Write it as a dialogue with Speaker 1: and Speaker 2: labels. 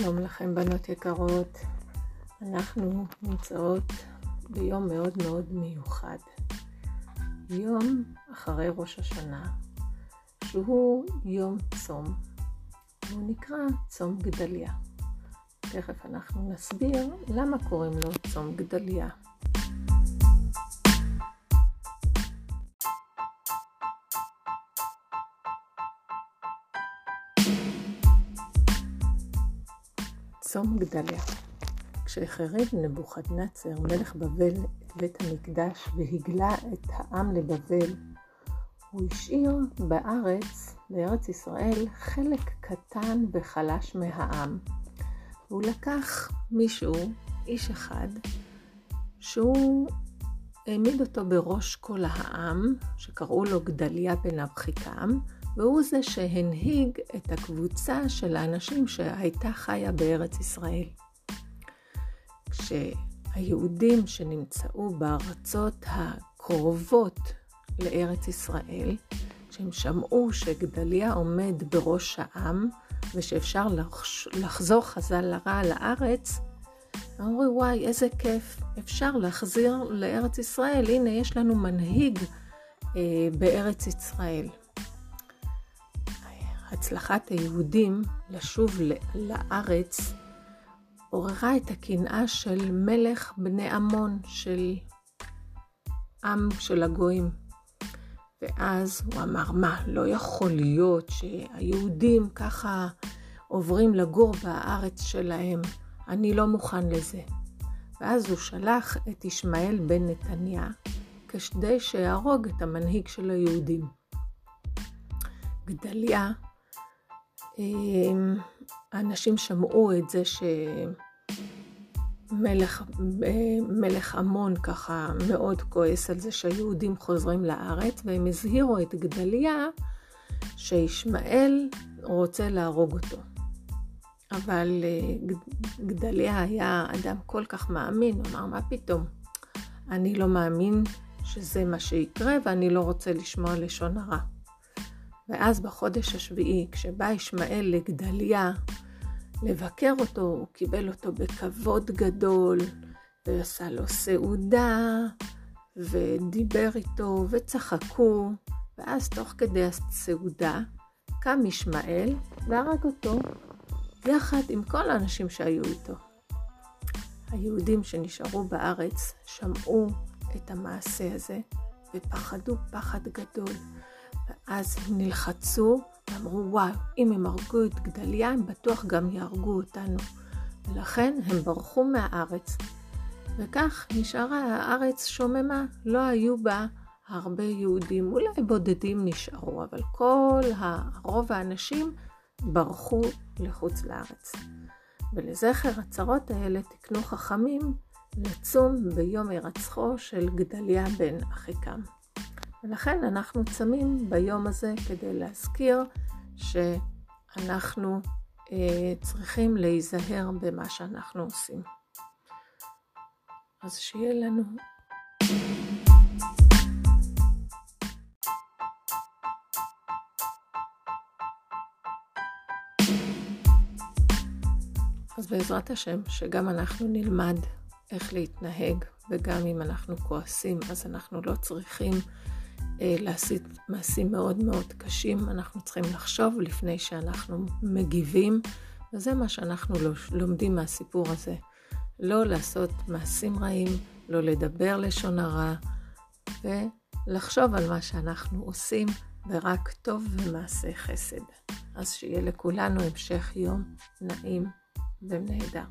Speaker 1: שלום לכם בנות יקרות, אנחנו נמצאות ביום מאוד מאוד מיוחד, יום אחרי ראש השנה, שהוא יום צום, הוא נקרא צום גדליה. תכף אנחנו נסביר למה קוראים לו צום גדליה. צום גדליה. כשהחריב נבוכדנצר מלך בבל את בית המקדש והגלה את העם לבבל, הוא השאיר בארץ, בארץ ישראל, חלק קטן וחלש מהעם. והוא לקח מישהו, איש אחד, שהוא העמיד אותו בראש כל העם, שקראו לו גדליה בן אבחיקם, והוא זה שהנהיג את הקבוצה של האנשים שהייתה חיה בארץ ישראל. כשהיהודים שנמצאו בארצות הקרובות לארץ ישראל, כשהם שמעו שגדליה עומד בראש העם ושאפשר לחזור חזרה לארץ, אמרו וואי איזה כיף, אפשר להחזיר לארץ ישראל, הנה יש לנו מנהיג אה, בארץ ישראל. הצלחת היהודים לשוב לארץ עוררה את הקנאה של מלך בני עמון, של עם של הגויים. ואז הוא אמר, מה, לא יכול להיות שהיהודים ככה עוברים לגור בארץ שלהם, אני לא מוכן לזה. ואז הוא שלח את ישמעאל בן נתניה כדי שיהרוג את המנהיג של היהודים. גדליה האנשים שמעו את זה שמלך מלך עמון ככה מאוד כועס על זה שהיהודים חוזרים לארץ, והם הזהירו את גדליה שישמעאל רוצה להרוג אותו. אבל אה, גדליה היה אדם כל כך מאמין, הוא אמר, מה פתאום? אני לא מאמין שזה מה שיקרה ואני לא רוצה לשמוע לשון הרע. ואז בחודש השביעי, כשבא ישמעאל לגדליה לבקר אותו, הוא קיבל אותו בכבוד גדול, ועשה לו סעודה, ודיבר איתו, וצחקו, ואז תוך כדי הסעודה, קם ישמעאל והרג אותו, יחד עם כל האנשים שהיו איתו. היהודים שנשארו בארץ שמעו את המעשה הזה ופחדו פחד גדול. ואז נלחצו ואמרו, וואו, אם הם הרגו את גדליה, הם בטוח גם יהרגו אותנו. ולכן הם ברחו מהארץ. וכך נשארה הארץ שוממה, לא היו בה הרבה יהודים, אולי בודדים נשארו, אבל כל רוב האנשים ברחו לחוץ לארץ. ולזכר הצרות האלה תקנו חכמים לצום ביום הירצחו של גדליה בן אחיקם. ולכן אנחנו צמים ביום הזה כדי להזכיר שאנחנו אה, צריכים להיזהר במה שאנחנו עושים. אז שיהיה לנו אז בעזרת השם, שגם אנחנו נלמד איך להתנהג, וגם אם אנחנו כועסים, אז אנחנו לא צריכים אה, לעשות מעשים מאוד מאוד קשים, אנחנו צריכים לחשוב לפני שאנחנו מגיבים, וזה מה שאנחנו לומדים מהסיפור הזה. לא לעשות מעשים רעים, לא לדבר לשון הרע, ולחשוב על מה שאנחנו עושים, ורק טוב ומעשה חסד. אז שיהיה לכולנו המשך יום נעים ונהדר.